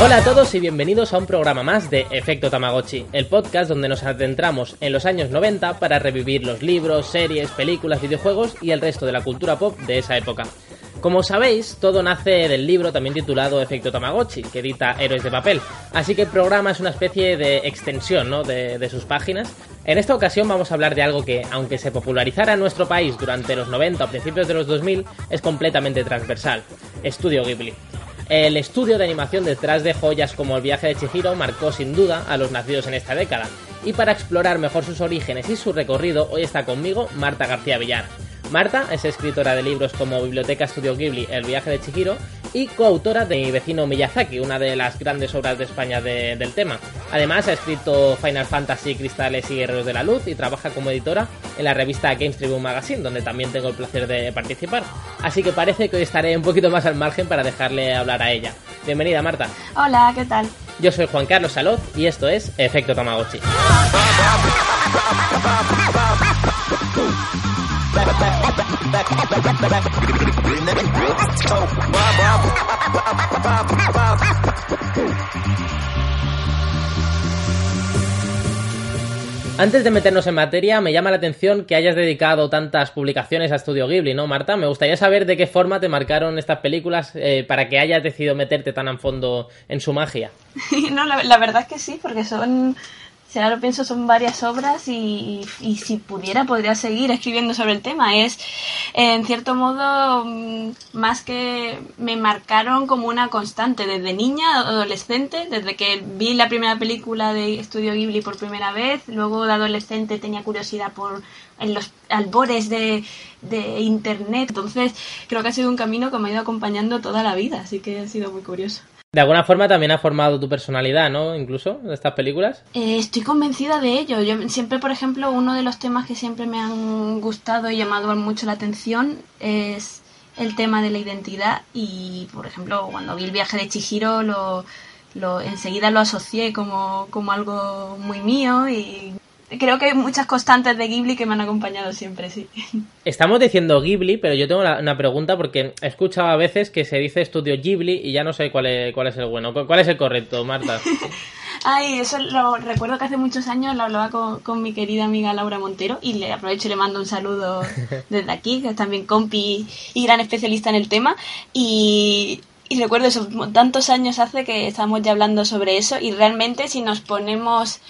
Hola a todos y bienvenidos a un programa más de Efecto Tamagotchi, el podcast donde nos adentramos en los años 90 para revivir los libros, series, películas, videojuegos y el resto de la cultura pop de esa época. Como sabéis, todo nace del libro también titulado Efecto Tamagotchi, que edita Héroes de Papel, así que el programa es una especie de extensión ¿no? de, sus páginas. En esta ocasión vamos a hablar de algo que, aunque se popularizara en nuestro país durante los 90 o principios de los 2000, es completamente transversal. Estudio Ghibli. El estudio de animación detrás de joyas como El viaje de Chihiro marcó sin duda a los nacidos en esta década. Y para explorar mejor sus orígenes y su recorrido, hoy está conmigo Marta García Villar. Marta es escritora de libros como Biblioteca Estudio Ghibli, El viaje de Chihiro y coautora de Mi vecino Miyazaki, una de las grandes obras de España de, del tema. Además ha escrito Final Fantasy, Cristales y Guerreros de la Luz y trabaja como editora en la revista Games Tribune Magazine, donde también tengo el placer de participar. Así que parece que hoy estaré un poquito más al margen para dejarle hablar a ella. Bienvenida Marta. Hola, ¿qué tal? Yo soy Juan Carlos Saloz y esto es Efecto Tamagotchi. Antes de meternos en materia, me llama la atención que hayas dedicado tantas publicaciones a Studio Ghibli, ¿no, Marta? Me gustaría saber de qué forma te marcaron estas películas eh, para que hayas decidido meterte tan a fondo en su magia. no, la, verdad es que sí, porque son si ahora lo pienso, son varias obras y, y, si pudiera podría seguir escribiendo sobre el tema. Es, en cierto modo, mm, más que me marcaron como una constante desde niña, adolescente, desde que vi la primera película de Estudio Ghibli por primera vez, luego de adolescente tenía curiosidad por en los albores de, de Internet. Entonces, creo que ha sido un camino que me ha ido acompañando toda la vida, así que ha sido muy curioso. De alguna forma también ha formado tu personalidad, ¿no? Incluso de estas películas. Eh, estoy convencida de ello. Yo siempre, por ejemplo, uno de los temas que siempre me han gustado y llamado mucho la atención es el tema de la identidad y, por ejemplo, cuando vi el viaje de Chihiro lo, lo enseguida lo asocié como, como algo muy mío y creo que hay muchas constantes de Ghibli que me han acompañado siempre, sí. Estamos diciendo Ghibli, pero yo tengo una pregunta porque he escuchado a veces que se dice estudio Ghibli y ya no sé cuál es, cuál es el bueno. ¿Cuál es el correcto, Marta? Ay, eso lo recuerdo que hace muchos años lo hablaba con, con, mi querida amiga Laura Montero y le aprovecho y le mando un saludo desde aquí, que es también compi y gran especialista en el tema. Y, y recuerdo eso, tantos años hace que estamos ya hablando sobre eso y realmente si nos ponemos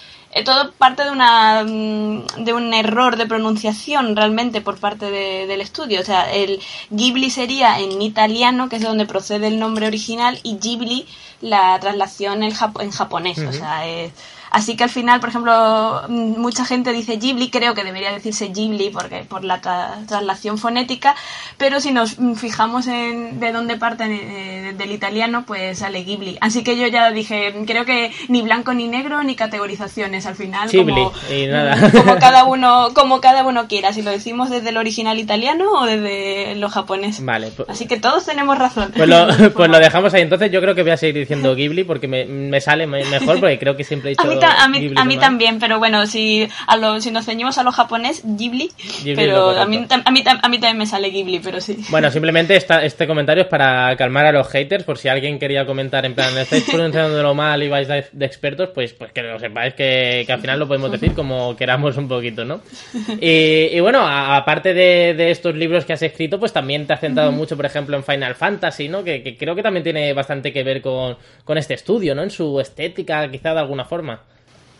todo parte de una de un error de pronunciación realmente por parte de, del estudio o sea el Ghibli sería en italiano que es de donde procede el nombre original y Ghibli la traslación en, Jap en japonés uh -huh. o sea es Así que al final, por ejemplo, mucha gente dice Ghibli, creo que debería decirse Ghibli porque por la tra traslación fonética, pero si nos fijamos en de dónde parte eh, del italiano, pues sale Ghibli. Así que yo ya dije, creo que ni blanco ni negro ni categorizaciones al final, Ghibli, como, y nada. como cada uno como cada uno quiera, si lo decimos desde el original italiano o desde lo japonés. Vale. Pues, Así que todos tenemos razón. Pues lo, pues lo dejamos ahí. Entonces yo creo que voy a seguir diciendo Ghibli porque me, me sale mejor porque creo que siempre he dicho a mí, a mí también, pero bueno, si, a lo, si nos ceñimos a lo japonés, Ghibli, Ghibli pero a mí, a, mí, a mí también me sale Ghibli, pero sí. Bueno, simplemente esta, este comentario es para calmar a los haters, por si alguien quería comentar en plan, estáis pronunciándolo mal y vais de, de, expertos, pues, pues que lo sepáis que, que, al final lo podemos decir como queramos un poquito, ¿no? Y, y bueno, aparte de, de, estos libros que has escrito, pues también te has centrado uh -huh. mucho, por ejemplo, en Final Fantasy, ¿no? Que, que creo que también tiene bastante que ver con, con este estudio, ¿no? En su estética, quizá de alguna forma.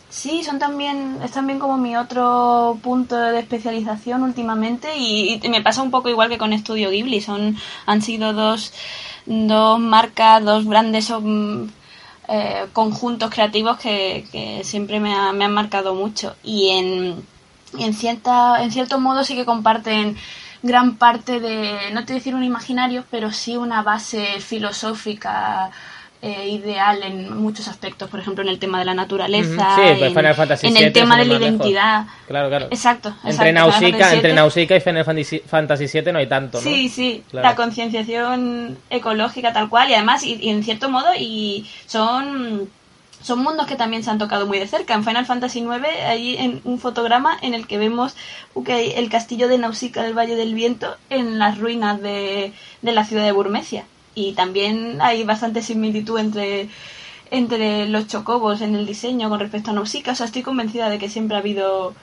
Sí, son también, es también como mi otro punto de especialización últimamente y, me pasa un poco igual que con Estudio Ghibli, son, han sido dos, dos marcas, dos grandes eh, conjuntos creativos que, que siempre me, ha, me, han marcado mucho. Y en, en, cierta, en cierto modo sí que comparten gran parte de, no te decir un imaginario, pero sí una base filosófica eh, ideal en muchos aspectos, por ejemplo en el tema de la naturaleza, sí, pues Final Fantasy en, 7, el tema de la identidad. Lejos. Claro, claro. Exacto. Entre, Nausicaa, entre Nausicaa y Final Fantasy 7 no hay tanto, ¿no? Sí, sí, claro. la concienciación ecológica tal cual y además, y, y en cierto modo, y son son mundos que también se han tocado muy de cerca. En Final Fantasy IX hay en un fotograma en el que vemos okay, el castillo de Nausicaa del Valle del Viento en las ruinas de, de la ciudad de Burmecia y también hay bastante similitud entre entre los chocobos en el diseño con respecto a Nausicaa. O sea, estoy convencida de que siempre ha habido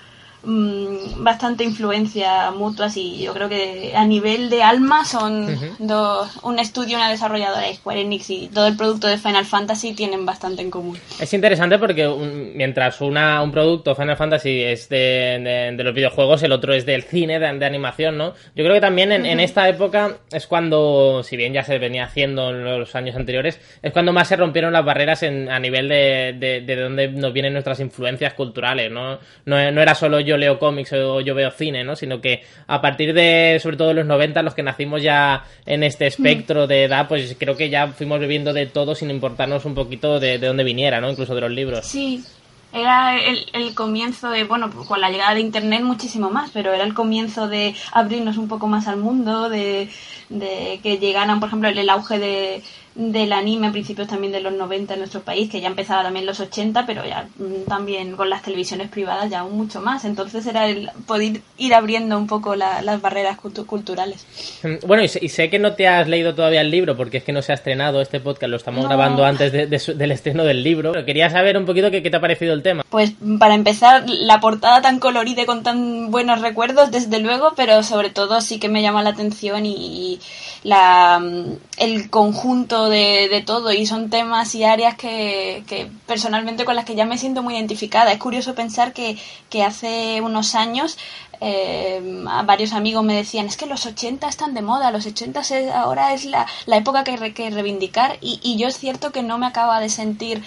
Mm, bastante influencia mutua y yo creo que a nivel de alma son dos, un estudio, una desarrolladora de Square Enix y todo el producto de Final Fantasy tienen bastante en común. Es interesante porque mientras una, un producto Final Fantasy es de, los videojuegos, el otro es del cine, de, animación, ¿no? Yo creo que también en, esta época es cuando, si bien ya se venía haciendo en los años anteriores, es cuando más se rompieron las barreras en, a nivel de, de, dónde nos vienen nuestras influencias culturales, ¿no? No, no era solo yo leo cómics o yo veo cine, ¿no? Sino que a partir de, sobre todo los 90, los que nacimos ya en este espectro de edad, pues creo que ya fuimos viviendo de todo sin importarnos un poquito de, de dónde viniera, ¿no? Incluso de los libros. Sí, era el, el, comienzo de, bueno, con la llegada de Internet muchísimo más, pero era el comienzo de abrirnos un poco más al mundo, de, de que llegaran, por ejemplo, el auge de, del anime a principios también de los 90 en nuestro país, que ya empezaba también en los 80, pero ya mm, también con las televisiones privadas ya aún mucho más. Entonces era el poder ir abriendo un poco las barreras culturales. Mm, bueno, y sé, que no te has leído todavía el libro, porque es que no se ha estrenado este podcast, lo estamos grabando antes del estreno del libro. Pero quería saber un poquito qué, qué te ha parecido el tema. Pues para empezar, la portada tan colorida y con tan buenos recuerdos, desde luego, pero sobre todo sí que me llama la atención y la, mm, el conjunto de, todo y son temas y áreas que, personalmente con las que ya me siento muy identificada. Es curioso pensar que, que hace unos años eh, varios amigos me decían, es que los 80 están de moda, los 80 ahora es la, la época que hay que reivindicar y, y yo es cierto que no me acaba de sentir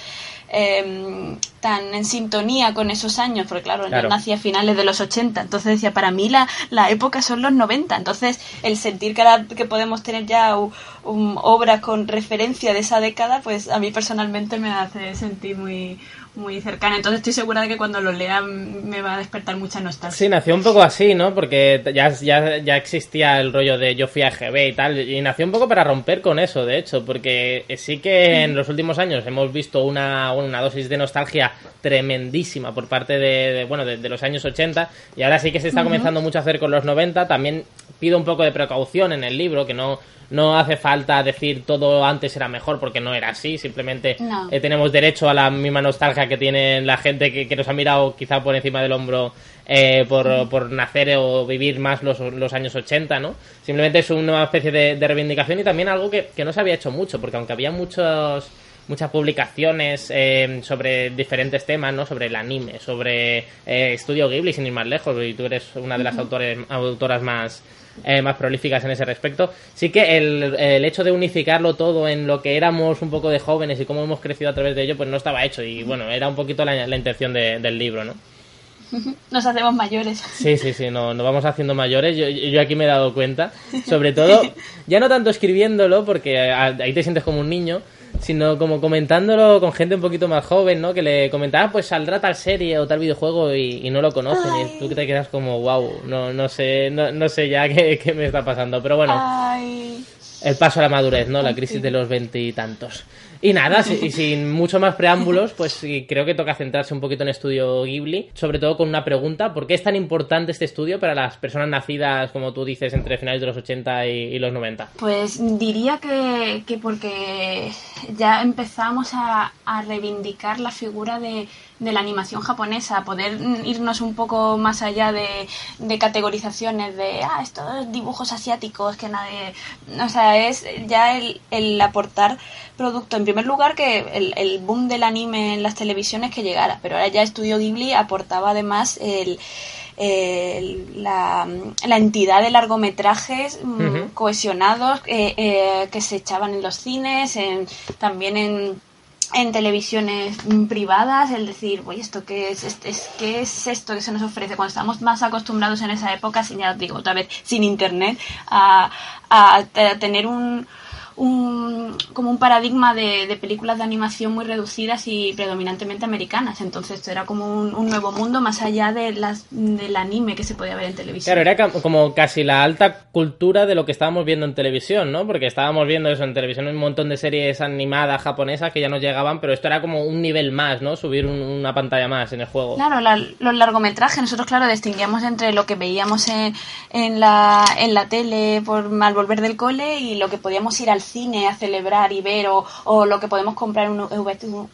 Em, tan en sintonía con esos años, porque claro, yo nací a finales de los 80, entonces decía, para mí la, la época son los 90, entonces el sentir que, que podemos tener ya obras con referencia de esa década, pues a mí personalmente me hace sentir muy, muy cercana. Entonces estoy segura de que cuando lo lea me va a despertar mucha nostalgia. Sí, nació un poco así, ¿no? Porque ya, ya, ya existía el rollo de yo fui a GB y tal. Y nació un poco para romper con eso, de hecho. Porque sí que en los últimos años hemos visto una, una dosis de nostalgia tremendísima por parte de, bueno, de, los años 80. Y ahora sí que se está comenzando mucho a hacer con los 90. También pido un poco de precaución en el libro, que no no hace falta decir todo antes era mejor porque no era así, simplemente eh, tenemos derecho a la misma nostalgia que tiene la gente que, nos ha mirado quizá por encima del hombro eh, por, nacer o vivir más los, los, años 80, ¿no? Simplemente es una especie de, reivindicación y también algo que, no se había hecho mucho, porque aunque había muchos muchas publicaciones eh, sobre diferentes temas, ¿no? Sobre el anime, sobre Estudio Ghibli, sin ir más lejos, y tú eres una de las autores, autoras más, eh, más prolíficas en ese respecto. Sí que el, el, hecho de unificarlo todo en lo que éramos un poco de jóvenes y cómo hemos crecido a través de ello, pues no estaba hecho. Y bueno, era un poquito la, la intención del libro, ¿no? Nos hacemos mayores. Sí, sí, sí, no, nos vamos haciendo mayores. Yo, yo aquí me he dado cuenta. Sobre todo, ya no tanto escribiéndolo, porque ahí te sientes como un niño, sino como comentándolo con gente un poquito más joven, ¿no? Que le comentaba, ah, pues saldrá tal serie o tal videojuego y, no lo conocen y tú te quedas como, wow, no, no sé, no, no sé ya qué, qué, me está pasando, pero bueno. El paso a la madurez, ¿no? La crisis de los veintitantos. Y nada, y sin mucho más preámbulos, pues creo que toca centrarse un poquito en Estudio Ghibli, sobre todo con una pregunta, ¿por qué es tan importante este estudio para las personas nacidas, como tú dices, entre finales de los 80 y, los 90? Pues diría que, que porque ya empezamos a, a reivindicar la figura de de la animación japonesa, poder irnos un poco más allá de, de categorizaciones de, ah, estos dibujos asiáticos que nadie... O sea, es ya el, el aportar producto, en primer lugar, que el, el, boom del anime en las televisiones que llegara, pero ahora ya Studio Ghibli aportaba además el... la, la, entidad de largometrajes mm, cohesionados eh, eh, que se echaban en los cines, en, también en en televisiones privadas, el decir, oye, ¿esto qué es, es, qué es esto que se nos ofrece? Cuando estamos más acostumbrados en esa época, sin, ya digo otra vez, sin internet, a, a tener un, un, como un paradigma de, de, películas de animación muy reducidas y predominantemente americanas. Entonces era como un, nuevo mundo más allá de las, del anime que se podía ver en televisión. Claro, era como casi la alta cultura de lo que estábamos viendo en televisión, ¿no? Porque estábamos viendo eso en televisión, un montón de series animadas japonesas que ya nos llegaban, pero esto era como un nivel más, ¿no? Subir una pantalla más en el juego. Claro, los largometrajes, nosotros claro distinguíamos entre lo que veíamos en, en, la, en la tele por al volver del cole y lo que podíamos ir al cine a celebrar y ver o, o lo que podemos comprar un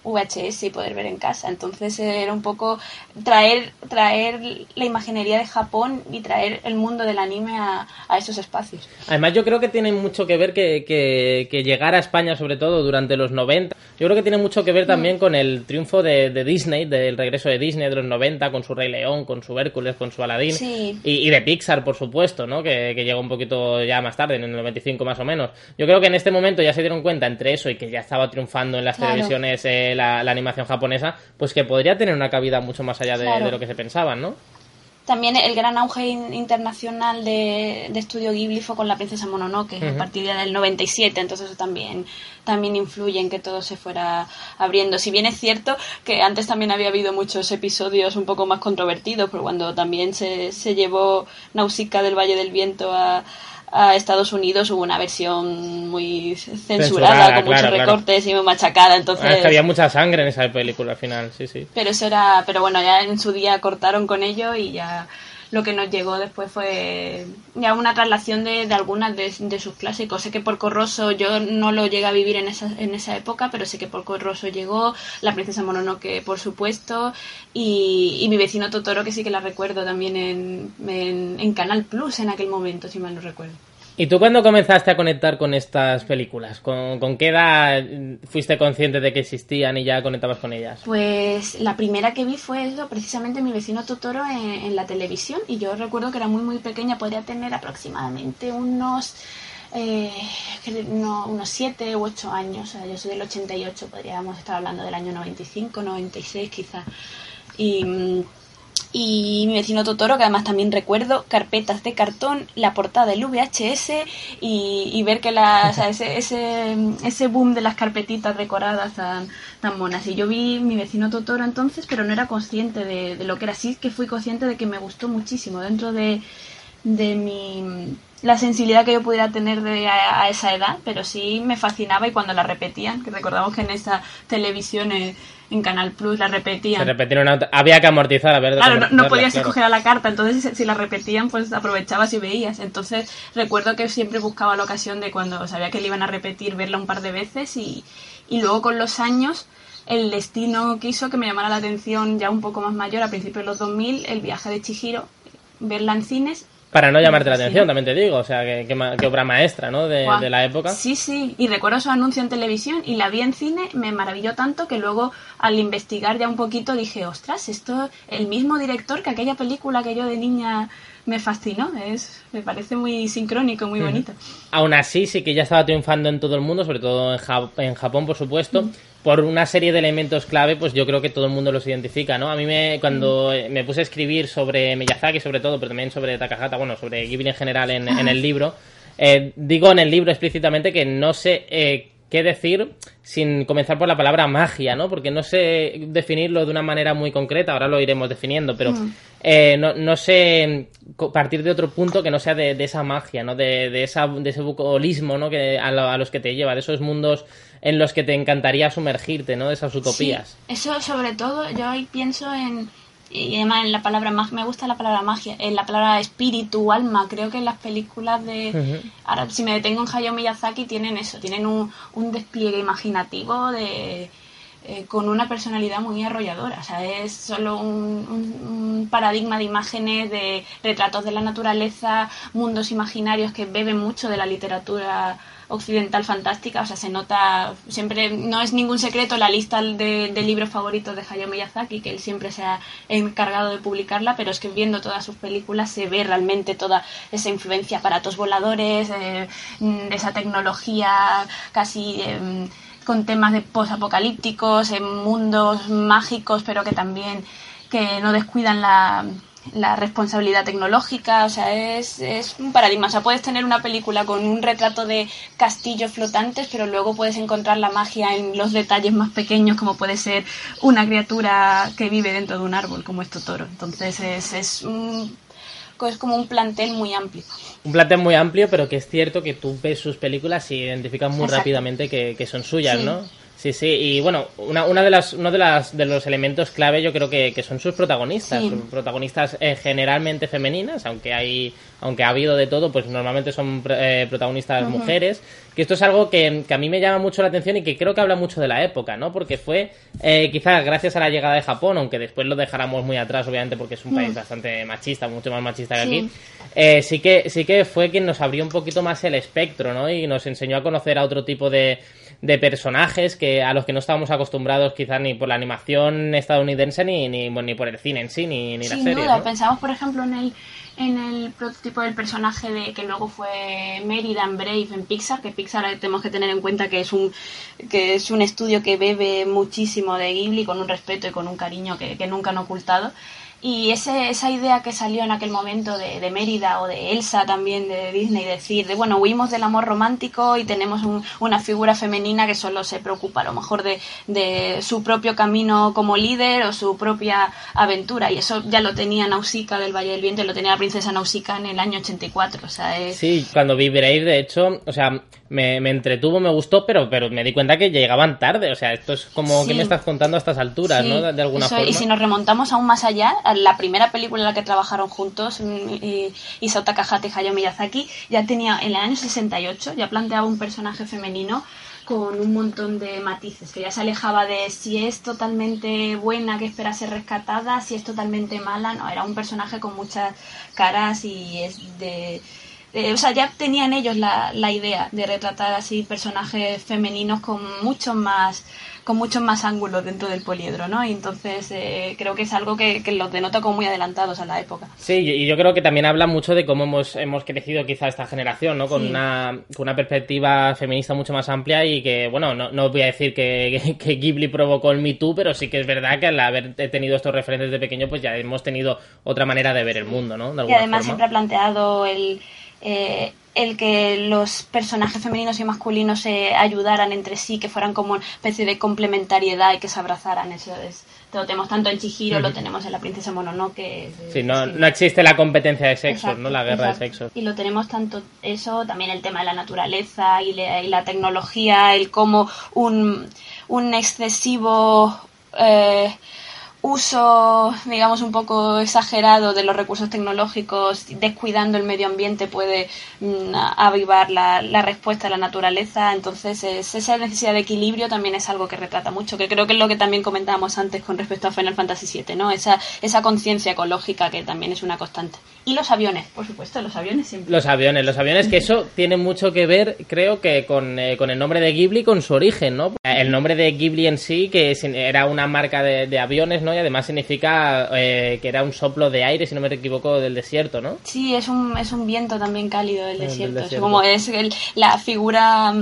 VHS y poder ver en casa. Entonces era un poco traer, traer la imaginería de Japón y traer el mundo del anime a, a esos espacios. Además yo creo que tiene mucho que ver que, que, que, llegar a España sobre todo durante los 90, yo creo que tiene mucho que ver también con el triunfo de, de Disney, del regreso de Disney de los 90, con su Rey León, con su Hércules, con su Aladdin Sí. y, y de Pixar por supuesto, ¿no? Que, que llegó un poquito ya más tarde, en el 95 más o menos. Yo creo que en este momento ya se dieron cuenta entre eso y que ya estaba triunfando en las Claro. televisiones eh, la, la animación japonesa, pues que podría tener una cabida mucho más allá de, Claro. de lo que se pensaban, ¿no? También el gran auge in- internacional de, de Estudio Ghibli fue con la princesa Mononoke a partir del 97, entonces eso también, también influye en que todo se fuera abriendo. Si bien es cierto que antes también había habido muchos episodios un poco más controvertidos, pero cuando también se, se llevó Nausicaa del Valle del Viento a, a Estados Unidos hubo una versión muy censurada, Censurada, con muchos claro. recortes y muy machacada, entonces... Es que había mucha sangre en esa película al final, sí, sí. Pero eso era, pero bueno, ya en su día cortaron con ello y ya lo que nos llegó después fue ya una traslación de, de algunas de, de sus clásicos. Sé que por Corroso yo no lo llegué a vivir en esa, en esa época, pero sé que por Corroso llegó, La Princesa Mononoke por supuesto, y, y mi vecino Totoro que sí que la recuerdo también en, en, en Canal Plus en aquel momento, si mal no recuerdo. ¿Y tú cuándo comenzaste a conectar con estas películas? ¿Con, con qué edad fuiste consciente de que existían y ya conectabas con ellas? Pues la primera que vi fue eso, precisamente mi vecino Totoro en, la televisión y yo recuerdo que era muy muy pequeña, podría tener aproximadamente unos eh, no, unos 7 u 8 años, o sea, yo soy del 88, podríamos estar hablando del año 95, 96 quizá. Y, mm, y mi vecino Totoro, que además también recuerdo, carpetas de cartón, la portada del VHS y, y ver que la, o sea, ese, ese, ese boom de las carpetitas decoradas tan, tan monas. Y yo vi mi vecino Totoro entonces, pero no era consciente de, de lo que era. Sí que fui consciente de que me gustó muchísimo dentro de, de mi la sensibilidad que yo pudiera tener de, a, a esa edad, pero sí me fascinaba y cuando la repetían, que recordamos que en esa televisión eh, en Canal Plus la repetían. Se repetieron, había que amortizar, a ver. Claro, no, podías claro. escoger a la carta, entonces si- si la repetían, pues aprovechabas y veías. Entonces recuerdo que siempre buscaba la ocasión de cuando sabía que le iban a repetir, verla un par de veces y, y luego con los años el destino quiso que me llamara la atención ya un poco más mayor, a principios de los 2000, el viaje de Chihiro, verla en cines. Para no llamarte la atención, también te digo. O sea, que, que ma- que obra maestra, ¿no? De, la época. Sí, sí, y recuerdo su anuncio en televisión y la vi en cine, me maravilló tanto que luego al investigar ya un poquito dije, ostras, esto el mismo director que aquella película que yo de niña me fascinó, es me parece muy sincrónico, muy bonito. Aún así, sí que ya estaba triunfando en todo el mundo, sobre todo en, Ja- en Japón, por supuesto, por una serie de elementos clave, pues yo creo que todo el mundo los identifica, ¿no? A mí me, cuando eh, me puse a escribir sobre Miyazaki, sobre todo, pero también sobre Takahata, bueno, sobre Ghibli en general en, en el libro, eh, digo en el libro explícitamente que no sé eh, qué decir sin comenzar por la palabra magia, ¿no? Porque no sé definirlo de una manera muy concreta, ahora lo iremos definiendo, pero eh, no, no sé co- partir de otro punto que no sea de, de esa magia, ¿no? De, de, esa, de ese bucolismo, ¿no? Que, a, lo- a los que te lleva, de esos mundos en los que te encantaría sumergirte, ¿no? De esas utopías. Sí, eso sobre todo, yo ahí pienso en, y además en la palabra magia, me gusta la palabra magia, en la palabra espíritu, alma, creo que en las películas de... Ujú. Ahora, si me detengo en Hayao Miyazaki, tienen eso, tienen un, un despliegue imaginativo de... eh, con una personalidad muy arrolladora, o sea, es solo un, un- un paradigma de imágenes, de retratos de la naturaleza, mundos imaginarios que beben mucho de la literatura occidental fantástica, o sea, se nota, siempre, no es ningún secreto la lista de, libros favoritos de Hayao Miyazaki, que él siempre se ha encargado de publicarla, pero es que viendo todas sus películas se ve realmente toda esa influencia, aparatos voladores, eh, mm, esa tecnología casi... em, con temas de posapocalípticos, en mundos mágicos, pero que también que no descuidan la, la responsabilidad tecnológica, o sea, es, es un paradigma. O sea, puedes tener una película con un retrato de castillos flotantes, pero luego puedes encontrar la magia en los detalles más pequeños, como puede ser una criatura que vive dentro de un árbol, como es Totoro. Entonces, es, es, un- es como un plantel muy amplio. Un plantel muy amplio, pero que es cierto que tú ves sus películas y identificas muy Exacto. rápidamente que, que son suyas, Sí. ¿no? Sí, sí, y bueno, una, una de las, uno de, las, de los elementos clave yo creo que, que son sus protagonistas, Sí. sus protagonistas eh, generalmente femeninas, aunque hay aunque ha habido de todo, pues normalmente son eh, protagonistas mujeres. Que esto es algo que, a mí me llama mucho la atención y que creo que habla mucho de la época, ¿no? Porque fue eh, quizás gracias a la llegada de Japón, aunque después lo dejáramos muy atrás, obviamente, porque es un país bastante machista, mucho más machista que aquí. Eh, sí que sí que fue quien nos abrió un poquito más el espectro, ¿no? Y nos enseñó a conocer a otro tipo de, de personajes que a los que no estábamos acostumbrados quizás ni por la animación estadounidense ni, ni, ni por el cine en sí, ni, ni la serie. Duda. Pensamos, por ejemplo, en el, en el prototipo del personaje de que luego fue Meridan Brave en Pixar, que Pixar tenemos que tener en cuenta que es un que es un estudio que bebe muchísimo de Ghibli con un respeto y con un cariño que, que nunca han ocultado. Y ese, esa idea que salió en aquel momento de, de, Mérida o de Elsa también de Disney, decir, de bueno, huimos del amor romántico y tenemos un, una figura femenina que solo se preocupa a lo mejor de, de, su propio camino como líder o su propia aventura. Y eso ya lo tenía Nausicaa del Valle del Viento, lo tenía la princesa Nausicaa en el año 84. O sea. Sí, cuando vi de hecho, o sea, me, me, entretuvo, me gustó, pero, pero me di cuenta que llegaban tarde. O sea, esto es como Sí. que me estás contando a estas alturas, Sí, ¿no? De, de alguna eso, forma. Y si nos remontamos aún más allá, a la primera película en la que trabajaron juntos, mm, y- Isao Takahata y Hayao Miyazaki, ya tenía, en el año 68, ya planteaba un personaje femenino con un montón de matices, que ya se alejaba de si es totalmente buena que espera ser rescatada, si es totalmente mala, no, era un personaje con muchas caras y es de... de- o sea, ya tenían ellos la, la idea de retratar así personajes femeninos con muchos más con muchos más ángulos dentro del poliedro, ¿no? Y entonces eh, creo que es algo que, que los denota como muy adelantados a la época. Sí, y yo creo que también habla mucho de cómo hemos, hemos crecido quizá esta generación, ¿no? Con, Sí. una, con una perspectiva feminista mucho más amplia y que, bueno, no, no voy a decir que, que, que Ghibli provocó el Me Too, pero sí que es verdad que al haber tenido estos referentes de pequeño, pues ya hemos tenido otra manera de ver el mundo, ¿no? De Y además forma. siempre ha planteado el, eh, el que los personajes femeninos y masculinos se ayudaran entre sí, que fueran como una especie de complementariedad y que se abrazaran. Eso es, lo tenemos tanto en Chihiro, lo tenemos en la princesa Mononoke. Sí, no, sí. no existe la competencia de sexos, Exacto, ¿no? La guerra exacto. de sexos. Y lo tenemos tanto eso, también el tema de la naturaleza y, la- y la tecnología, el cómo un, un excesivo eh, uso, digamos, un poco exagerado de los recursos tecnológicos, descuidando el medio ambiente, puede mm, avivar la, la respuesta a la naturaleza. Entonces, es- esa necesidad de equilibrio también es algo que retrata mucho, que creo que es lo que también comentábamos antes con respecto a Final Fantasy VII, ¿no? Esa, esa conciencia ecológica que también es una constante. Y los aviones, por supuesto, los aviones siempre. Los aviones, los aviones, que eso tiene mucho que ver, creo que con, eh, con el nombre de Ghibli, con su origen, ¿no? El nombre de Ghibli en sí, que era una marca de aviones, ¿no? Y además significa eh, que era un soplo de aire, si no me equivoco, del desierto, ¿no? Sí, es un, es un viento también cálido del del desierto. Es como es el- la figura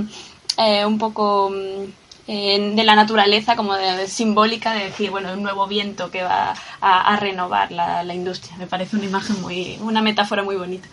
eh, un poco mm, eh, de la naturaleza, como de- de simbólica de decir, bueno, un nuevo viento que va a, a renovar la, la industria. Me parece una imagen muy, una metáfora muy bonita.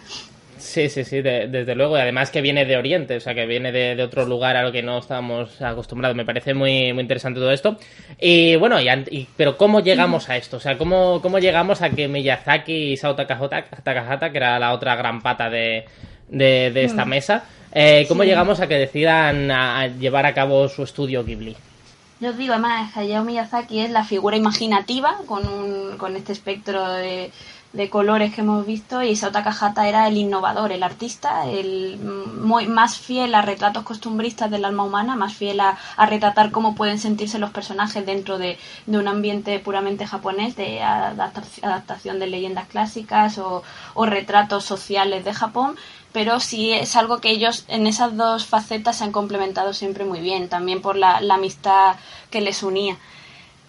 Sí, sí, sí, de- desde luego. Y además que viene de Oriente, o sea, que viene de, de otro lugar a lo que no estábamos acostumbrados. Me parece muy, muy interesante todo esto. Y bueno, y, y- pero ¿cómo llegamos a esto? O sea, ¿cómo, cómo llegamos a que Miyazaki y Sao Takahata, Takahata, que era la otra gran pata de, de, de esta mesa, eh, ¿cómo Sí. llegamos a que decidan a- a llevar a cabo su estudio Ghibli? Yo os digo, además, Hayao Miyazaki es la figura imaginativa con, un, con este espectro de, de colores que hemos visto y Isao Takahata era el innovador, el artista, el muy, más fiel a retratos costumbristas del alma humana, más fiel a, a retratar cómo pueden sentirse los personajes dentro de, de un ambiente puramente japonés, de adapta- adaptación de leyendas clásicas o, o retratos sociales de Japón pero sí es algo que ellos en esas dos facetas se han complementado siempre muy bien, también por la, la amistad que les unía.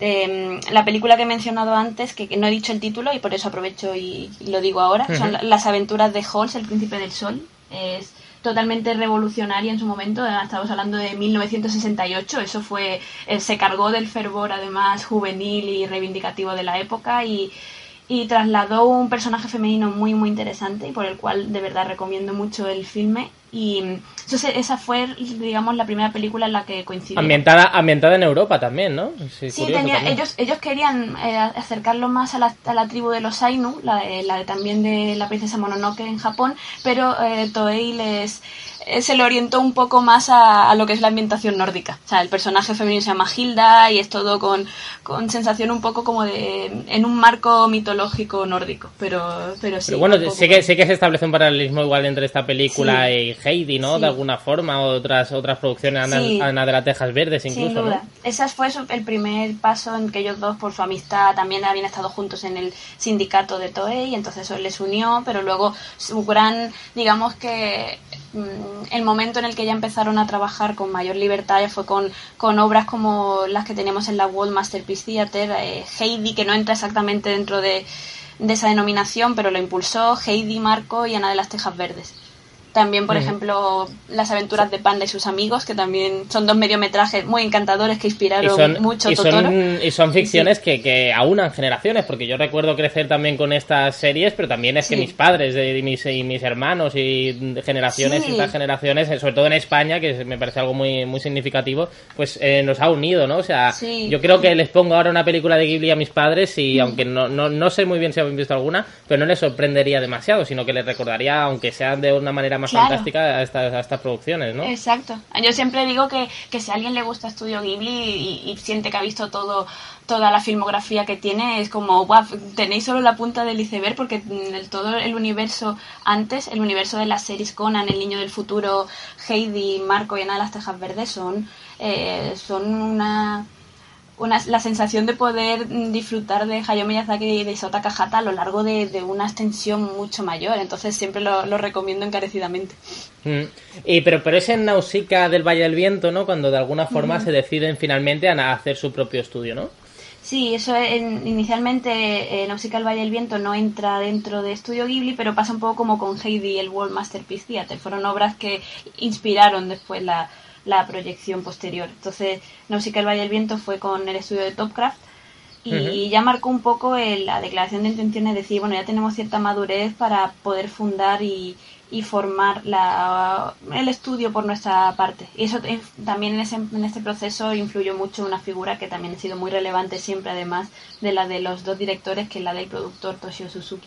Eh, la película que he mencionado antes, que, que no he dicho el título y por eso aprovecho y, y lo digo ahora, son Las aventuras de Halls, el príncipe del sol. Es totalmente revolucionaria en su momento, además, estamos hablando de 1968, eso fue, eh, se cargó del fervor además juvenil y reivindicativo de la época y, y trasladó un personaje femenino muy muy interesante y por el cual de verdad recomiendo mucho el filme Y entonces esa fue, digamos, la primera película en la que coincidió. Ambientada, ambientada en Europa también, ¿no? Sí, ellos, ellos querían eh, acercarlo más a la, a la, tribu de los Ainu, la, la también de la princesa Mononoke en Japón, pero eh, Toei les se le orientó un poco más a, lo que es la ambientación nórdica. O sea, el personaje femenino se llama Hilda y es todo con, con sensación un poco como de en un marco mitológico nórdico, pero, pero sí. bueno, sé que, sé que se establece un paralelismo igual entre esta película y Heidi, ¿no? De alguna forma, o otras, otras producciones, Ana, de las Tejas Verdes incluso. Sin duda. Ese fue el primer paso en que ellos dos, por su amistad, también habían estado juntos en el sindicato de Toei, entonces eso les unió, pero luego su gran, digamos que el momento en el que ya empezaron a trabajar con mayor libertad fue con, con obras como las que tenemos en la World Masterpiece Theater, eh, Heidi, que no entra exactamente dentro de, de esa denominación, pero lo impulsó, Heidi, Marco y Ana de las Tejas Verdes. También, por ejemplo, Las aventuras de Panda y sus amigos, que también son dos mediometrajes muy encantadores que inspiraron mucho y son, y son ficciones que, que aunan generaciones, porque yo recuerdo crecer también con estas series, pero también es que mis padres y mis, y mis hermanos y generaciones y estas generaciones, eh, sobre todo en España, que me parece algo muy, muy significativo, pues eh, nos ha unido, ¿no? O sea, yo creo que les pongo ahora una película de Ghibli a mis padres y aunque no, no, no sé muy bien si han visto alguna, pero no les sorprendería demasiado, sino que les recordaría, aunque sea de una manera más fantástica a estas, estas, producciones, ¿no? Exacto. Yo siempre digo que, que si a alguien le gusta Estudio Ghibli y, siente que ha visto todo toda la filmografía que tiene, es como, wow, tenéis solo la punta del iceberg porque el, todo el universo antes, el universo de las series Conan, El Niño del Futuro, Heidi, Marco y Ana de las Tejas Verdes son, eh, son una la sensación de poder disfrutar de Hayao Miyazaki y de Isota Kajata a lo largo de, una extensión mucho mayor. Entonces siempre lo, recomiendo encarecidamente. Mm. Y, pero, pero es en Nausicaa del Valle del Viento, ¿no? Cuando de alguna forma se deciden finalmente a hacer su propio estudio, ¿no? Sí, eso en, inicialmente eh, Nausicaa del Valle del Viento no entra dentro de Estudio Ghibli, pero pasa un poco como con Heidi y el World Masterpiece Theater. Fueron obras que inspiraron después la, la proyección posterior. Entonces, Nausicaa el Valle del Viento fue con el estudio de Topcraft y ya marcó un poco la declaración de intenciones de decir, bueno, ya tenemos cierta madurez para poder fundar y, y formar la, el estudio por nuestra parte. Y eso también en, ese, en este proceso influyó mucho una figura que también ha sido muy relevante siempre, además de la de los dos directores, que es la del productor Toshio Suzuki.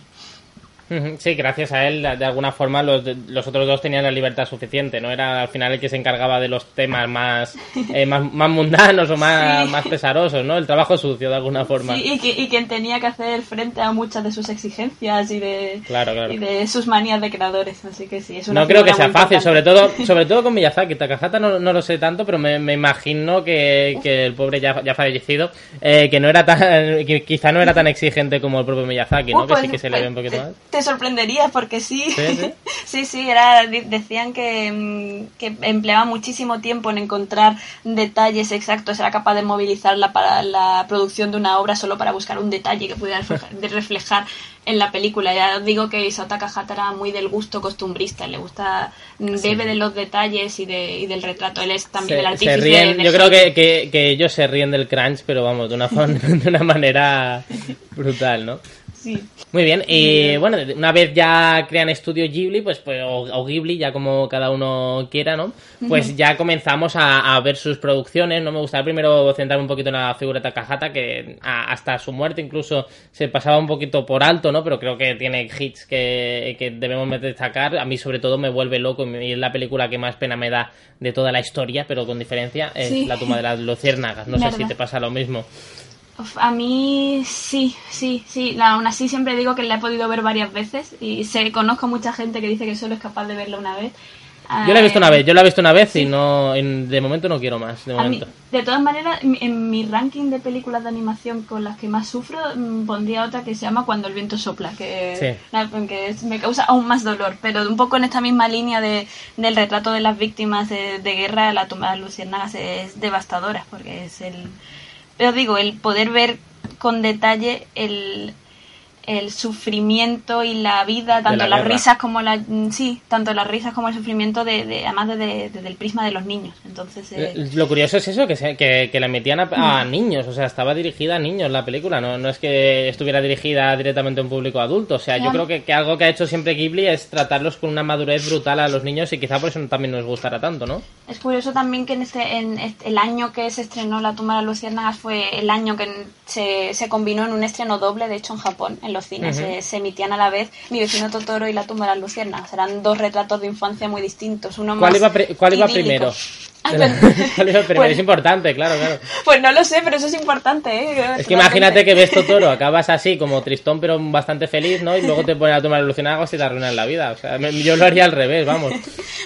Sí, gracias a él, de alguna forma, los, los otros dos tenían la libertad suficiente, ¿no? Era al final el que se encargaba de los temas más, eh, más, mundanos o más, más pesarosos, ¿no? El trabajo sucio, de alguna forma. Sí, y, y, quien tenía que hacer frente a muchas de sus exigencias y de, Y de sus manías de creadores, así que sí, es una No creo que sea fácil, sobre todo, sobre todo con Miyazaki. Takahata no, no lo sé tanto, pero me, me imagino que, que, el pobre ya, ya fallecido, eh, que no era tan, que quizá no era tan exigente como el propio Miyazaki, ¿no? que sí que se le ve un pues, poquito más te sorprendería porque sí. Sí, sí, era, decían que, mm, que, empleaba muchísimo tiempo en encontrar detalles exactos, era capaz de movilizarla para la producción de una obra solo para buscar un detalle que pudiera reflejar en la película. Ya digo que Isao Takahata era muy del gusto costumbrista, le gusta, mm, bebe de los detalles y, de, y del retrato. Él es también el artífice. yo creo que, que, que, ellos se ríen del crunch, pero vamos, de una, de una manera brutal, ¿no? Muy bien, y bueno, una vez ya crean estudio Ghibli, pues, pues o, Ghibli, ya como cada uno quiera, ¿no? Pues ya comenzamos a, ver sus producciones, ¿no? Me gustaría primero centrarme un poquito en la figura de Takahata, que hasta su muerte incluso se pasaba un poquito por alto, ¿no? Pero creo que tiene hits que, que debemos destacar. A mí sobre todo me vuelve loco y es la película que más pena me da de toda la historia, pero con diferencia, es La tumba de las luciérnagas. No sé si te pasa lo mismo. A mí sí, sí, sí. Aún así siempre digo que la he podido ver varias veces y sé, conozco mucha gente que dice que solo es capaz de verla una vez. Yo la he visto una vez, yo la he visto una vez y no, de momento no quiero más. De, momento. de todas maneras, en mi ranking de películas de animación con las que más sufro, mm, pondría otra que se llama Cuando el viento sopla, que, me causa aún más dolor. Pero un poco en esta misma línea de, del retrato de las víctimas de, guerra, la tumba de Luciérnagas es devastadora, porque es el pero digo, el poder ver con detalle el, el sufrimiento y la vida, tanto las risas como la mm, sí, tanto las risas como el sufrimiento de, de además desde, desde, el prisma de los niños. Entonces eh, lo curioso es eso que, se, que, que, la metían a, a, niños, o sea, estaba dirigida a niños la película, no, no es que estuviera dirigida directamente a un público adulto, o sea, yo creo que, que, algo que ha hecho siempre Ghibli es tratarlos con una madurez brutal a los niños y quizá por eso también nos gustará tanto, ¿no? Es curioso también que en este, en este, el año que se estrenó La tumba de las luciérnagas fue el año que se, se combinó en un estreno doble, de hecho en Japón, en los cines se, emitían a la vez Mi vecino Totoro y La tumba de las luciérnagas. Eran dos retratos de infancia muy distintos. Uno ¿Cuál, iba, ¿cuál iba primero? es importante, claro, claro. Pues no lo sé, pero eso es importante, ¿eh? Es que imagínate que ves Totoro, acabas así, como tristón, pero bastante feliz, ¿no? Y luego te pones a tomar alucinados y te arruinan la vida. O sea, yo lo haría al revés, vamos.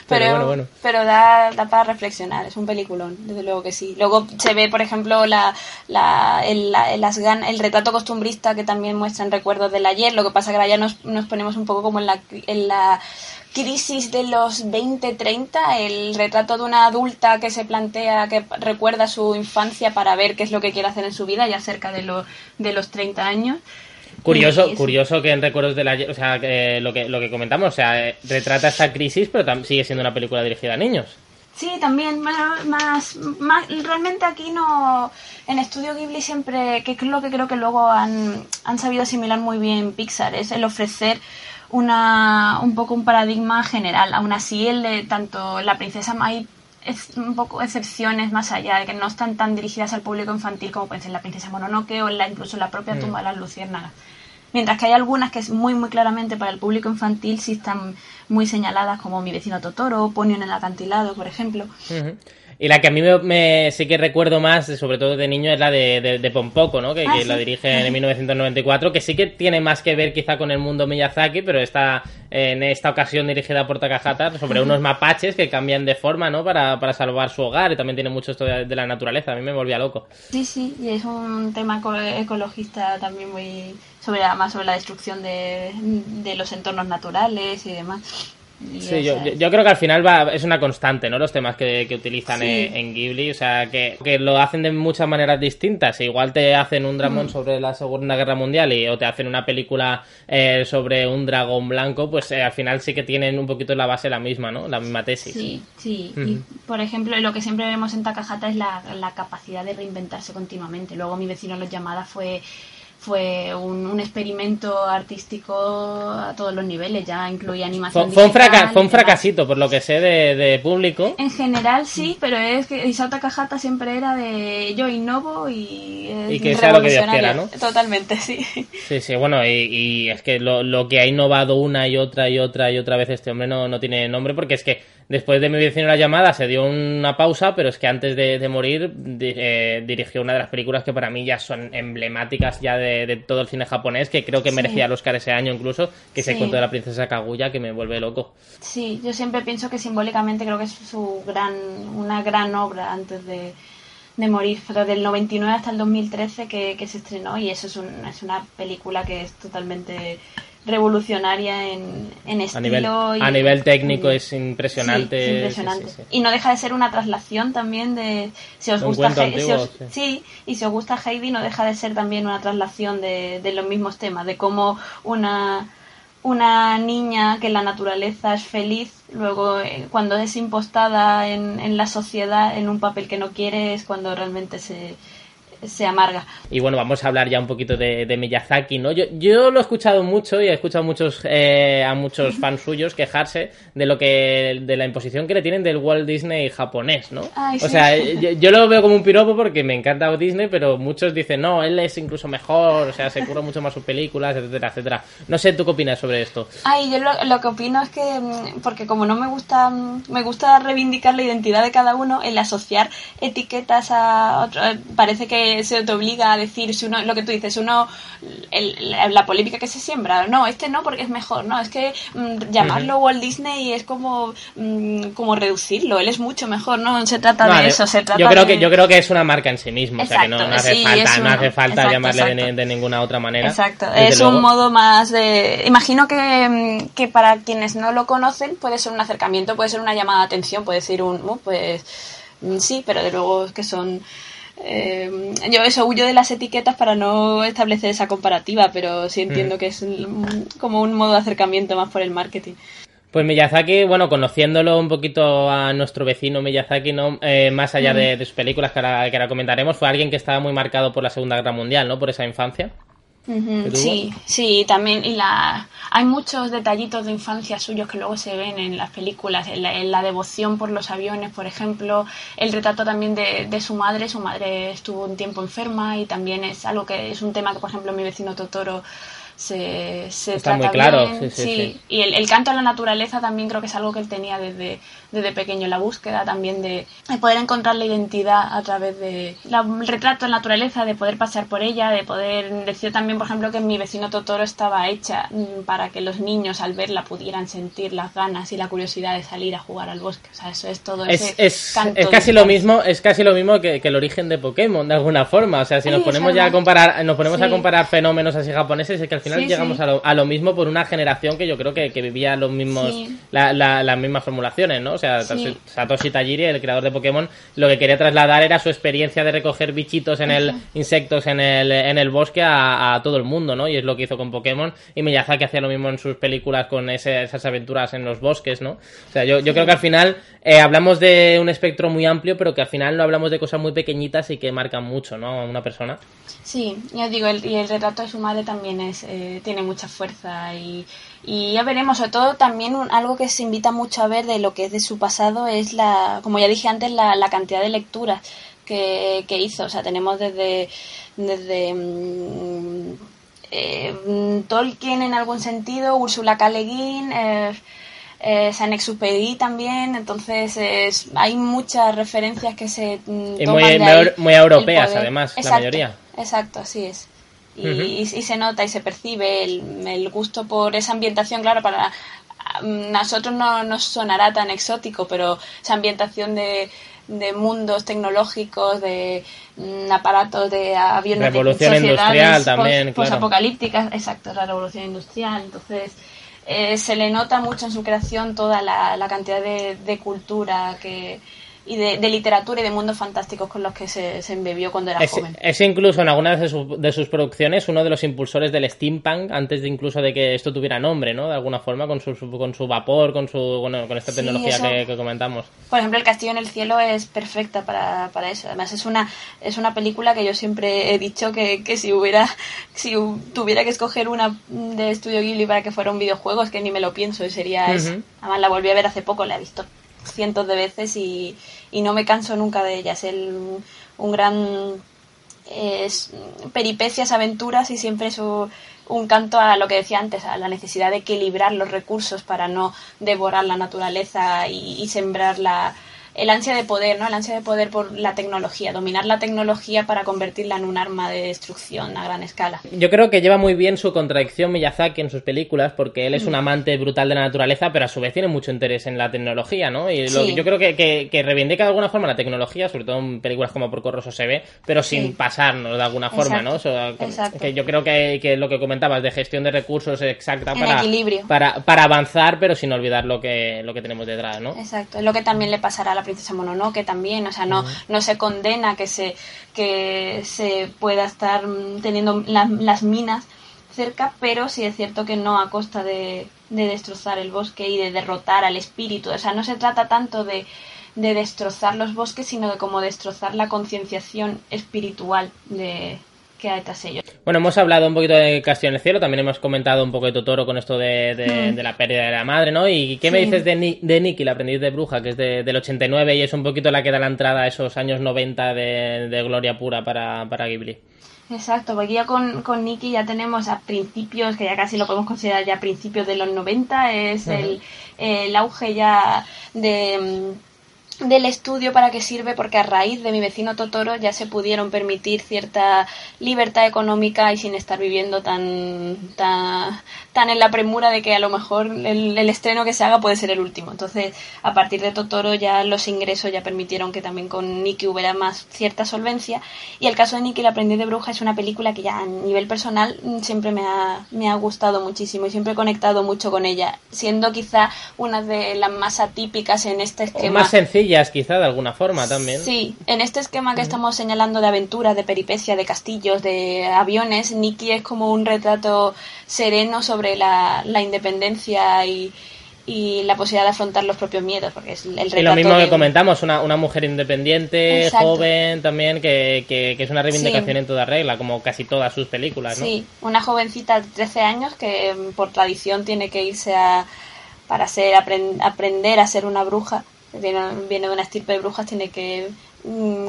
Pero, bueno, bueno. Pero da, da, para reflexionar, es un peliculón, desde luego que sí. Luego se ve, por ejemplo, la, la, el, las el retrato costumbrista que también muestran recuerdos del ayer. Lo que pasa que ahora ya nos, nos ponemos un poco como en la, en la crisis de los 20-30, el retrato de una adulta que se plantea, que recuerda su infancia para ver qué es lo que quiere hacer en su vida ya cerca de, lo, de los 30 años. Curioso, curioso que en Recuerdos de la... O sea, que lo, que, lo que comentamos, o sea, retrata esta crisis, pero sigue siendo una película dirigida a niños. Sí, también, más, más, más, realmente aquí no, en Estudio Ghibli siempre, que es lo que creo que luego han, han sabido asimilar muy bien Pixar, es el ofrecer una, un poco un paradigma general. Aún así, el de tanto la princesa Mai es un poco excepciones más allá de que no están tan dirigidas al público infantil como pueden ser la princesa Mononoke o la, incluso la propia mm. tumba de las luciérnagas. Mientras que hay algunas que es muy muy claramente para el público infantil sí están muy señaladas como Mi vecino Totoro, Ponyo en el acantilado, por ejemplo. Y la que a mí me, sí que recuerdo más, sobre todo de niño, es la de, de, Pompoco, ¿no? Que, ah, la dirige en 1994, que sí que tiene más que ver quizá con el mundo Miyazaki, pero está en esta ocasión dirigida por Takahata sobre unos mapaches que cambian de forma, ¿no? Para, para salvar su hogar y también tiene mucho esto de, la naturaleza. A mí me volvía loco. Sí, sí, y es un tema ecologista también muy sobre más sobre la destrucción de, de los entornos naturales y demás. Sí, yo, yo, creo que al final va, es una constante, ¿no? Los temas que, que utilizan en, Ghibli, o sea, que, que, lo hacen de muchas maneras distintas. Igual te hacen un dramón mm. sobre la Segunda Guerra Mundial y, o te hacen una película eh, sobre un dragón blanco, pues eh, al final sí que tienen un poquito la base la misma, ¿no? La misma tesis. Sí, sí. y, por ejemplo, lo que siempre vemos en Takahata es la, la capacidad de reinventarse continuamente. Luego mi vecino Los Llamada fue fue un, experimento artístico a todos los niveles, ya incluía animación. Fue, un, fue un, fracasito, por lo que sé de, público. En general sí, pero es que Isao Takahata siempre era de yo innovo y. y que sea lo que Dios quiera, ¿no? Totalmente, sí. Sí, sí, bueno, y, y es que lo, lo, que ha innovado una y otra y otra y otra vez este hombre no, no tiene nombre, porque es que Después de mi vecino la llamada se dio una pausa, pero es que antes de, morir eh, dirigió una de las películas que para mí ya son emblemáticas ya de, todo el cine japonés, que creo que merecía el Oscar ese año incluso, que se cuento de la princesa Kaguya, que me vuelve loco. Sí, yo siempre pienso que simbólicamente creo que es su gran, una gran obra antes de, morir, pero del 99 hasta el 2013 que, que se estrenó y eso es, es una película que es totalmente revolucionaria en, en estilo. A nivel, técnico es impresionante. impresionante. y no deja de ser una traslación también de. Si os gusta Heidi, sí. y si os gusta Heidi, no deja de ser también una traslación de, de los mismos temas, de cómo una, una niña que en la naturaleza es feliz, luego eh, cuando es impostada en, en la sociedad en un papel que no quiere, es cuando realmente se se amarga. Y bueno, vamos a hablar ya un poquito de, Miyazaki, ¿no? Yo, yo lo he escuchado mucho y he escuchado muchos, eh, a muchos fans suyos quejarse de lo que, de la imposición que le tienen del Walt Disney japonés, ¿no? o sea, yo, lo veo como un piropo porque me encanta Disney, pero muchos dicen, no, él es incluso mejor, o sea, se curra mucho más sus películas, etcétera, etcétera. No sé, ¿tú qué opinas sobre esto? Ay, yo lo, que opino es que, mm, porque como no me gusta, mm, me gusta reivindicar la identidad de cada uno, el asociar etiquetas a otro, eh, parece que se te obliga a decir, si uno, lo que tú dices, uno, la polémica que se siembra, no, este no porque es mejor, no, es que mm, llamarlo Walt Disney es como, mm, como reducirlo, él es mucho mejor, no se trata de eso, se trata yo creo que Yo creo que es una marca en sí mismo, o sea que no, hace falta, no hace falta llamarle de, ninguna otra manera. Exacto, es un modo más de... Imagino que, mm, que para quienes no lo conocen puede ser un acercamiento, puede ser una llamada de atención, puede ser un, pues sí, pero de luego es que son Eh, yo eso huyo de las etiquetas para no establecer esa comparativa, pero sí entiendo mm. que es como un modo de acercamiento más por el marketing. Pues Miyazaki, bueno, conociéndolo un poquito a nuestro vecino Miyazaki, ¿no? Eh, más allá de, sus películas que ahora, que ahora comentaremos, fue alguien que estaba muy marcado por la Segunda Guerra Mundial, ¿no? Por esa infancia. Sí, sí, también. Y la, hay muchos detallitos de infancia suyos que luego se ven en las películas. En la, devoción por los aviones, por ejemplo. El retrato también de, de, su madre. Su madre estuvo un tiempo enferma y también es algo que es un tema que, por ejemplo, mi vecino Totoro se, se Está muy claro, sí, sí, Y el, canto a la naturaleza también creo que es algo que él tenía desde, desde pequeño, la búsqueda también de, poder encontrar la identidad a través de el retrato de la naturaleza, de poder pasear por ella, de poder decir también, por ejemplo, que mi vecino Totoro estaba hecha mm, para que los niños al verla pudieran sentir las ganas y la curiosidad de salir a jugar al bosque. O sea, eso es todo es, es, es casi lo mismo, es casi lo mismo que, el origen de Pokémon, de alguna forma. O sea, si nos ponemos ya a comparar, nos ponemos a comparar fenómenos así japoneses, es que al final llegamos A, lo, mismo por una generación que yo creo que, vivía los mismos las mismas formulaciones, ¿no? O sea, Satoshi Tajiri, el creador de Pokémon, lo que quería trasladar era su experiencia de recoger bichitos en el insectos en el, en el bosque a, todo el mundo, ¿no? Y es lo que hizo con Pokémon y Miyazaki hacía lo mismo en sus películas con esas aventuras en los bosques, ¿no? O sea, yo, yo creo que al final eh, hablamos de un espectro muy amplio, pero que al final no hablamos de cosas muy pequeñitas y que marcan mucho, ¿no? A una persona. Sí, ya digo, el, y el retrato de su madre también es, eh, tiene mucha fuerza y, y, ya veremos, sobre todo también algo que se invita mucho a ver de lo que es de su pasado es la, como ya dije antes, la, la cantidad de lecturas que, que, hizo. O sea, tenemos desde, desde mm, eh, Tolkien en algún sentido, Úrsula K. Le Guin, eh, eh, Saint-Exupéry también, entonces hay muchas referencias que se mm, muy, europeas además, la mayoría. Exacto, así es. Y, se nota y se percibe el, gusto por esa ambientación, claro, para nosotros no nos sonará tan exótico, pero esa ambientación de, de mundos tecnológicos, de mm, aparatos de aviones revolución de industrial también, post, apocalípticas, exacto, la revolución industrial. Entonces, eh, se le nota mucho en su creación toda la, la cantidad de, de cultura que, y de, literatura y de mundos fantásticos con los que se, se embebió cuando era joven. Es incluso en algunas de, de, sus producciones uno de los impulsores del steampunk antes de incluso de que esto tuviera nombre, ¿no? De alguna forma, con su, con su vapor, con su con esta tecnología que, comentamos. Por ejemplo, El Castillo en el Cielo es perfecta para, para eso. Además, es una, es una película que yo siempre he dicho que, que si hubiera si tuviera que escoger una de Estudio Ghibli para que fuera un videojuego, es que ni me lo pienso y sería Además, la volví a ver hace poco, la he visto cientos de veces y, y no me canso nunca de ellas. El, un gran es, peripecias, aventuras y siempre es un, canto a lo que decía antes, a la necesidad de equilibrar los recursos para no devorar la naturaleza y sembrar la, el ansia de poder, ¿no? El ansia de poder por la tecnología, dominar la tecnología para convertirla en un arma de destrucción a gran escala. Yo creo que lleva muy bien su contradicción Miyazaki en sus películas, porque él es un mm. amante brutal de la naturaleza, pero a su vez tiene mucho interés en la tecnología, ¿no? Y yo creo que, que, reivindica de alguna forma la tecnología, sobre todo en películas como Por Corroso se ve, pero sin pasarnos de alguna forma, ¿no? que, yo creo que, que, lo que comentabas de gestión de recursos exacta para, para, para avanzar, pero sin olvidar lo que, lo que tenemos detrás, ¿no? Exacto, es lo que también le pasará a la princesa Mononoke también, o sea, no, no se condena que se, que se pueda estar teniendo las minas cerca, pero sí es cierto que no a costa de, de destrozar el bosque y de derrotar al espíritu. O sea, no se trata tanto de, de destrozar los bosques, sino de como destrozar la concienciación espiritual de, que tras ellos. Bueno, hemos hablado un poquito de Castillo en el Cielo, también hemos comentado un poco de Totoro con esto de, mm. la pérdida de la madre, ¿no? ¿Y qué me dices de, de Nicky, el aprendiz de bruja, que es del 89 y es un poquito la que da la entrada a esos años 90 de, gloria pura para, para Ghibli? Exacto, porque ya con, con Nicky ya tenemos a principios, que ya casi lo podemos considerar ya principios de los 90, es el, el auge ya de del estudio para qué sirve porque a raíz de mi vecino Totoro ya se pudieron permitir cierta libertad económica y sin estar viviendo tan tan, tan en la premura de que a lo mejor el, estreno que se haga puede ser el último. Entonces a partir de Totoro ya los ingresos ya permitieron que también con Nikki hubiera más cierta solvencia. Y el caso de Nikki el aprendiz de bruja es una película que ya a nivel personal siempre me ha, me ha gustado muchísimo y siempre he conectado mucho con ella siendo quizá una de las más atípicas en este esquema. más sencilla comillas, quizá, de alguna forma también. Sí, en este esquema que estamos señalando de aventura, de peripecia, de castillos, de aviones, Nikki es como un retrato sereno sobre la, la independencia y, y la posibilidad de afrontar los propios miedos, porque es el retrato Y lo mismo de- que comentamos, una, una mujer independiente, Exacto. joven también, que, que, que es una reivindicación Sí. en toda regla, como casi todas sus películas, ¿no? Sí, una jovencita de 13 años que mm, por tradición tiene que irse a para ser apren- aprender a ser una bruja. Viene, viene una estirpe de brujas, tiene que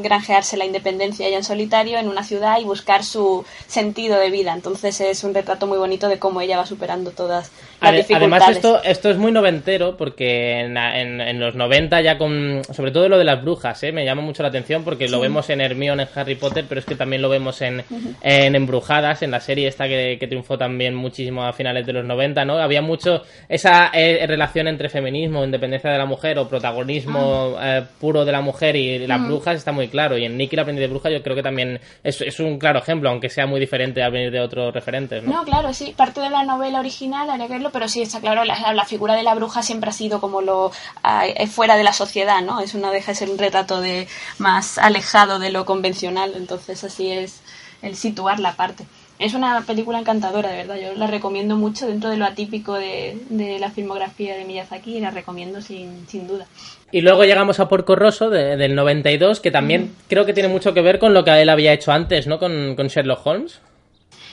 granjearse la independencia ella en solitario en una ciudad y buscar su sentido de vida. Entonces es un retrato muy bonito de cómo ella va superando todas las Ade- dificultades. Además, esto, esto es muy noventero porque en, en- en los 90 ya con... Sobre todo lo de las brujas, ¿eh? me llama mucho la atención porque lo vemos en Hermione, en Harry Potter, pero es que también lo vemos en, en Embrujadas, en la serie esta que, que triunfó también muchísimo a finales de los 90, ¿no? Había mucho esa eh, relación entre feminismo, independencia de la mujer o protagonismo Ah. eh, puro de la mujer y las brujas está muy claro. Y en Nicky la aprendiz de bruja yo creo que también es, es un claro ejemplo, aunque sea muy diferente al venir de otros referentes, ¿no? No, claro, sí, parte de la novela original, habría que verlo, pero sí, está claro, la, la figura de la bruja siempre ha sido como lo ah, eh, fuera de la sociedad, ¿no? Es una deja de ser un retrato de más alejado de lo convencional, entonces así es el situar la parte. Es una película encantadora, de verdad, yo la recomiendo mucho dentro de lo atípico de, de la filmografía de Miyazaki y la recomiendo sin, sin duda. Y luego llegamos a Porco Rosso de- del 92, que también creo que tiene mucho que ver con lo que él había hecho antes, ¿no? Con, con Sherlock Holmes.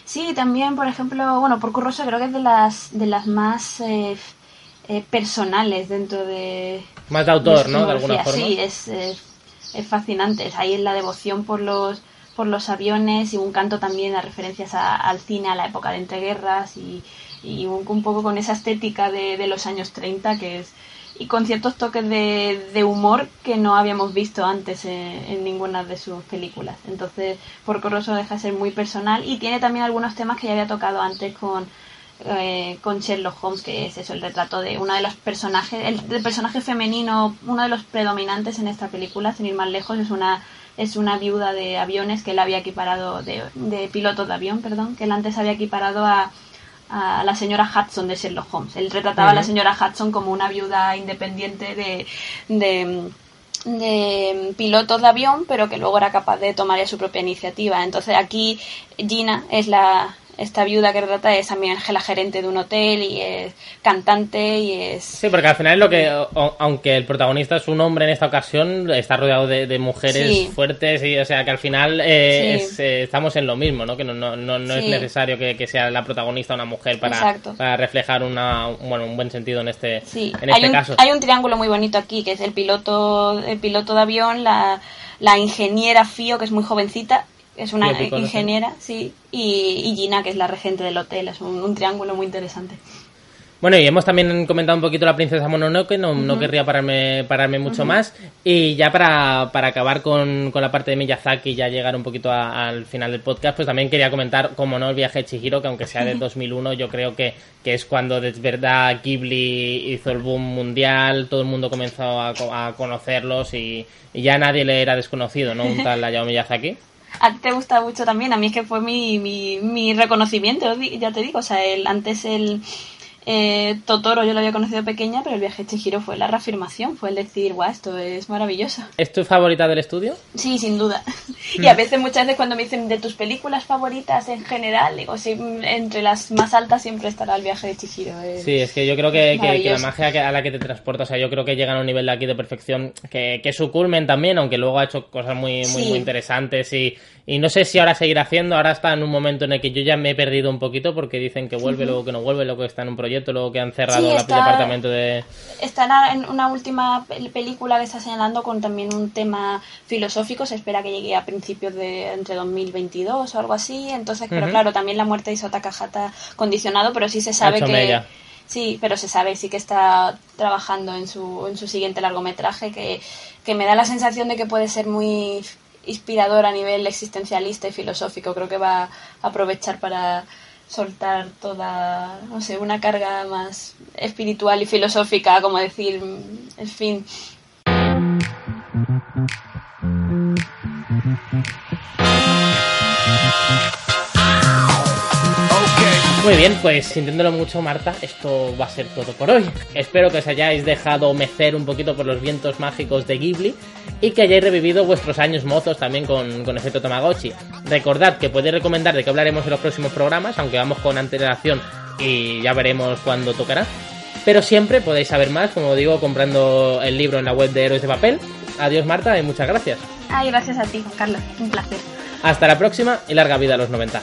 Sí, también, por ejemplo, bueno, Porco Rosso creo que es de las, de las más eh, eh, personales dentro de... Más de autor, su ¿no? De alguna forma. Sí, es, es, es fascinante. Es ahí en la devoción por los por los aviones y un canto también a referencias a- al cine, a la época de entreguerras y, y un, un poco con esa estética de, de los años 30 que es y con ciertos toques de, de humor que no habíamos visto antes en, en ninguna de sus películas. Entonces, Porco Rosso deja de ser muy personal y tiene también algunos temas que ya había tocado antes con, eh, con Sherlock Holmes, que es eso, el retrato de uno de los personajes, el, el personaje femenino, uno de los predominantes en esta película, sin ir más lejos, es una es una viuda de aviones que él había equiparado, de, de piloto de avión, perdón, que él antes había equiparado a, a la señora Hudson de Sherlock Holmes. Él retrataba a la señora Hudson como una viuda independiente de, de, de pilotos de avión, pero que luego era capaz de tomar ya su propia iniciativa. Entonces aquí Gina es la esta viuda que retrata es también la gerente de un hotel y es cantante y es Sí, porque al final es lo que, o- aunque el protagonista es un hombre en esta ocasión, está rodeado de, de mujeres Sí. fuertes y, o sea, que al final eh, Sí. es, eh, estamos en lo mismo, ¿no? Que no, no, no, no es necesario que, que sea la protagonista una mujer para, para reflejar una, bueno, un buen sentido en este, Sí, en hay, este un, caso. hay un triángulo muy bonito aquí, que es el piloto, el piloto de avión, la, la ingeniera Fio, que es muy jovencita, es una ingeniera, sí, y, y Gina, que es la regente del hotel, es un, un triángulo muy interesante. Bueno, y hemos también comentado un poquito la princesa Mononoke, no, no querría pararme, pararme mucho más. Y ya para, para acabar con, con la parte de Miyazaki y ya llegar un poquito a- al final del podcast, pues también quería comentar, como no, el viaje de Chihiro, que aunque sea de 2001, yo creo que, que es cuando de verdad Ghibli hizo el boom mundial, todo el mundo comenzó a, a conocerlos y, y ya nadie le era desconocido, ¿no? Un tal Hayao Miyazaki. A te gusta mucho también, a mí es que fue mi, mi, mi reconocimiento, ya te digo, o sea, el, antes el eh, Totoro yo lo había conocido pequeña, pero el viaje de Chihiro fue la reafirmación, fue el decir, guau, esto es maravilloso. ¿Es tu favorita del estudio? Sí, sin duda. Y a veces, muchas veces cuando me dicen de tus películas favoritas en general, digo, sí, entre las más altas siempre estará el viaje de Chihiro. eh. Sí, es que yo creo que, que- que la magia a la que te transporta, o sea, yo creo que llegan a un nivel de aquí de perfección que, que es su culmen también, aunque luego ha hecho cosas muy, muy, Sí. muy interesantes y, y no sé si ahora seguirá haciendo, ahora está en un momento en el que yo ya me he perdido un poquito porque dicen que vuelve, luego que no vuelve, luego que está en un proyecto, luego que han cerrado Sí, el está- departamento de... Estará en una última pel- película que está señalando con también un tema filosófico. Se espera que llegue a principios de entre 2022 o algo así. Entonces, pero claro, también la muerte de Isota Takahata condicionado, pero sí se sabe que. mella. Sí, pero se sabe, sí que está trabajando en su, en su siguiente largometraje, que, que me da la sensación de que puede ser muy inspirador a nivel existencialista y filosófico. Creo que va a aprovechar para soltar toda, no sé, una carga más espiritual y filosófica, como decir, en fin. Muy bien, pues sintiéndolo mucho, Marta, esto va a ser todo por hoy. Espero que os hayáis dejado mecer un poquito por los vientos mágicos de Ghibli y que hayáis revivido vuestros años mozos también con, con efecto Tamagotchi. Recordad que podéis recomendar de qué hablaremos en los próximos programas, aunque vamos con antelación y ya veremos cuándo tocará. Pero siempre podéis saber más, como digo, comprando el libro en la web de Héroes de Papel. Adiós Marta y muchas gracias. Ay, gracias a ti, Carlos. Un placer. Hasta la próxima y larga vida a los 90.